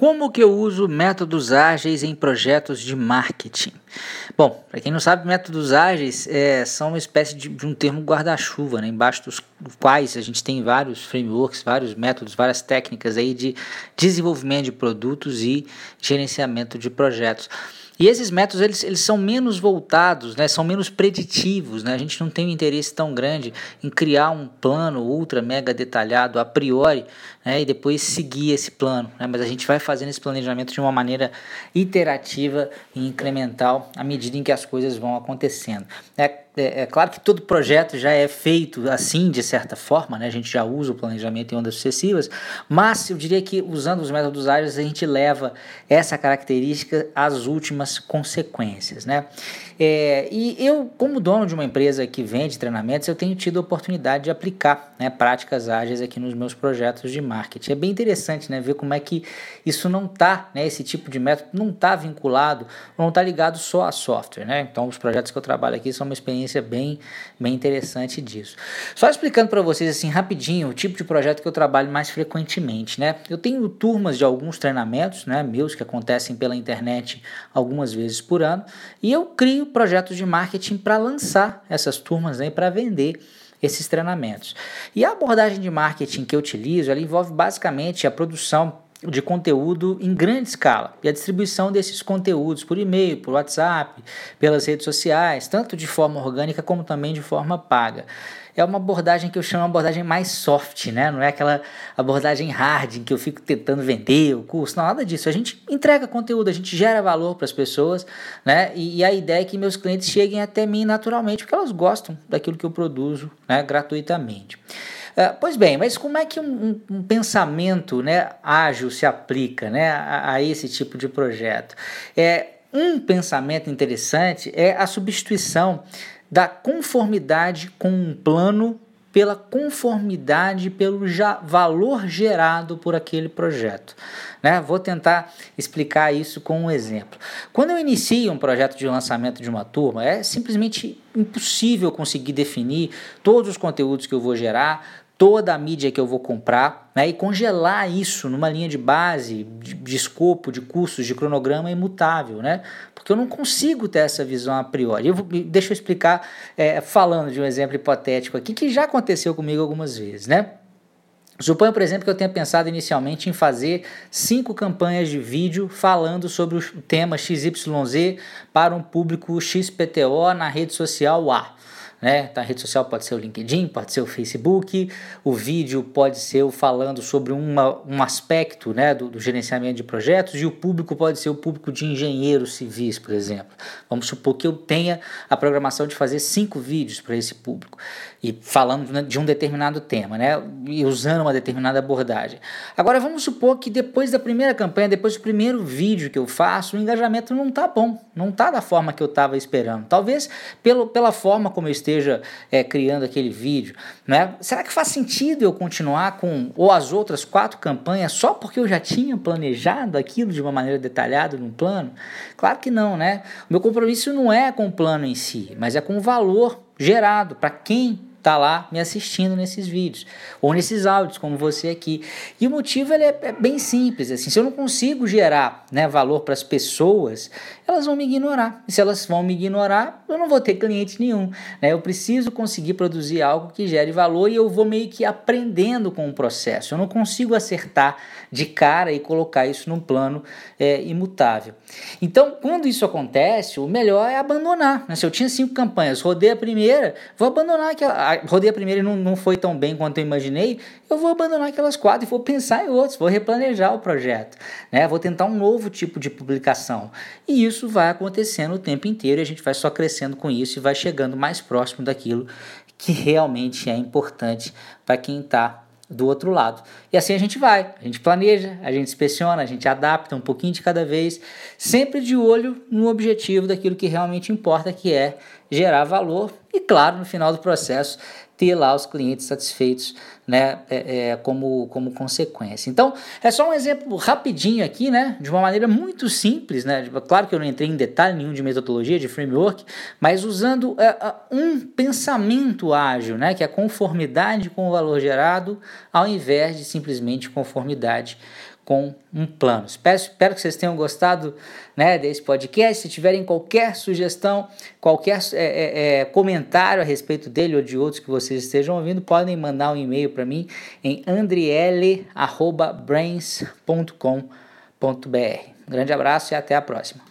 Como que eu uso métodos ágeis em projetos de marketing? Bom, para quem não sabe, métodos ágeis é, são uma espécie de, de um termo guarda-chuva, né, embaixo dos quais a gente tem vários frameworks, vários métodos, várias técnicas aí de desenvolvimento de produtos e gerenciamento de projetos. E esses métodos eles, eles são menos voltados, né, são menos preditivos. Né? A gente não tem um interesse tão grande em criar um plano ultra mega detalhado a priori né, e depois seguir esse plano. Né? Mas a gente vai fazendo esse planejamento de uma maneira iterativa e incremental à medida em que as coisas vão acontecendo. É, é, é, claro que todo projeto já é feito assim, de certa forma, né? a gente já usa o planejamento em ondas sucessivas, mas eu diria que usando os métodos ágeis a gente leva essa característica às últimas consequências. Né? É, e eu, como dono de uma empresa que vende treinamentos, eu tenho tido a oportunidade de aplicar né, práticas ágeis aqui nos meus projetos de marketing. É bem interessante né, ver como é que isso não está, né, esse tipo de método não está vinculado, não está ligado só a software. Né? Então, os projetos que eu trabalho aqui são uma experiência bem, bem interessante disso. Só explicando para vocês assim rapidinho o tipo de projeto que eu trabalho mais frequentemente. Né? Eu tenho turmas de alguns treinamentos né, meus que acontecem pela internet algumas vezes por ano e eu crio projetos de marketing para lançar essas turmas né, para vender esses treinamentos. E a abordagem de marketing que eu utilizo, ela envolve basicamente a produção de conteúdo em grande escala e a distribuição desses conteúdos por e-mail, por WhatsApp, pelas redes sociais, tanto de forma orgânica como também de forma paga é uma abordagem que eu chamo de abordagem mais soft, né? Não é aquela abordagem hard em que eu fico tentando vender o curso, não, nada disso. A gente entrega conteúdo, a gente gera valor para as pessoas, né? E, e, a ideia é que meus clientes cheguem até mim naturalmente, porque elas gostam daquilo que eu produzo, né? Gratuitamente. Uh, pois bem, mas como é que um, um, um, pensamento né, ágil se aplica né, a, a esse tipo de projeto? É, um pensamento interessante é a substituição da conformidade com um plano pela conformidade pelo já valor gerado por aquele projeto. Né? Vou tentar explicar isso com um exemplo. Quando eu inicio um projeto de lançamento de uma turma, é simplesmente impossível conseguir definir todos os conteúdos que eu vou gerar, toda a mídia que eu vou comprar né, e congelar isso numa linha de base, de, de, escopo, de custos, de cronograma imutável, né? Porque eu não consigo ter essa visão a priori. Eu vou, deixa eu explicar é, falando de um exemplo hipotético aqui que já aconteceu comigo algumas vezes, né? Suponho, por exemplo, que eu tenha pensado inicialmente em fazer cinco campanhas de vídeo falando sobre o tema XYZ para um público XPTO na rede social A. Né? Então, a rede social pode ser o LinkedIn, pode ser o Facebook, o vídeo pode ser o falando sobre uma, um aspecto né, do, do, gerenciamento de projetos e o público pode ser o público de engenheiros civis, por exemplo. Vamos supor que eu tenha a programação de fazer cinco vídeos para esse público e falando de um determinado tema, né, e usando uma determinada abordagem. Agora vamos supor que depois da primeira campanha, depois do primeiro vídeo que eu faço, o engajamento não está bom, não está da forma que eu estava esperando. Talvez pelo, pela forma como eu esteja é, criando aquele vídeo, né? Será que faz sentido eu continuar com ou as outras quatro campanhas só porque eu já tinha planejado aquilo de uma maneira detalhada no plano? Claro que não, né? O meu compromisso não é com o plano em si, mas é com o valor gerado para quem tá lá me assistindo nesses vídeos ou nesses áudios como você aqui. E o motivo ele é, é bem simples, assim, se eu não consigo gerar, né, valor para as pessoas, elas vão me ignorar. E se elas vão me ignorar, eu não vou ter cliente nenhum, né? Eu preciso conseguir produzir algo que gere valor e eu vou meio que aprendendo com o processo. Eu não consigo acertar de cara e colocar isso num plano é, imutável. Então, quando isso acontece, o melhor é abandonar. Né? Se eu tinha cinco campanhas, rodei a primeira, vou abandonar aquela rodei a primeira e não, não foi tão bem quanto eu imaginei, eu vou abandonar aquelas quatro e vou pensar em outros, vou replanejar o projeto, né? vou tentar um novo tipo de publicação. E isso vai acontecendo o tempo inteiro e a gente vai só crescendo com isso e vai chegando mais próximo daquilo que realmente é importante para quem está do outro lado. E assim a gente vai, a gente planeja, a gente inspeciona, a gente adapta um pouquinho de cada vez, sempre de olho no objetivo daquilo que realmente importa, que é gerar valor e, claro, no final do processo, ter lá os clientes satisfeitos né, é, é, como, como consequência. Então, é só um exemplo rapidinho aqui, né, de uma maneira muito simples, né, claro que eu não entrei em detalhe nenhum de metodologia, de framework, mas usando é, um pensamento ágil, né, que é conformidade com o valor gerado, ao invés de simplesmente conformidade com um plano. Espero, espero que vocês tenham gostado né, desse podcast. Se tiverem qualquer sugestão, qualquer é, é, é, comentário a respeito dele ou de outros que vocês estejam ouvindo, podem mandar um e-mail para para mim em andriele.brains.com.br. Um grande abraço e até a próxima.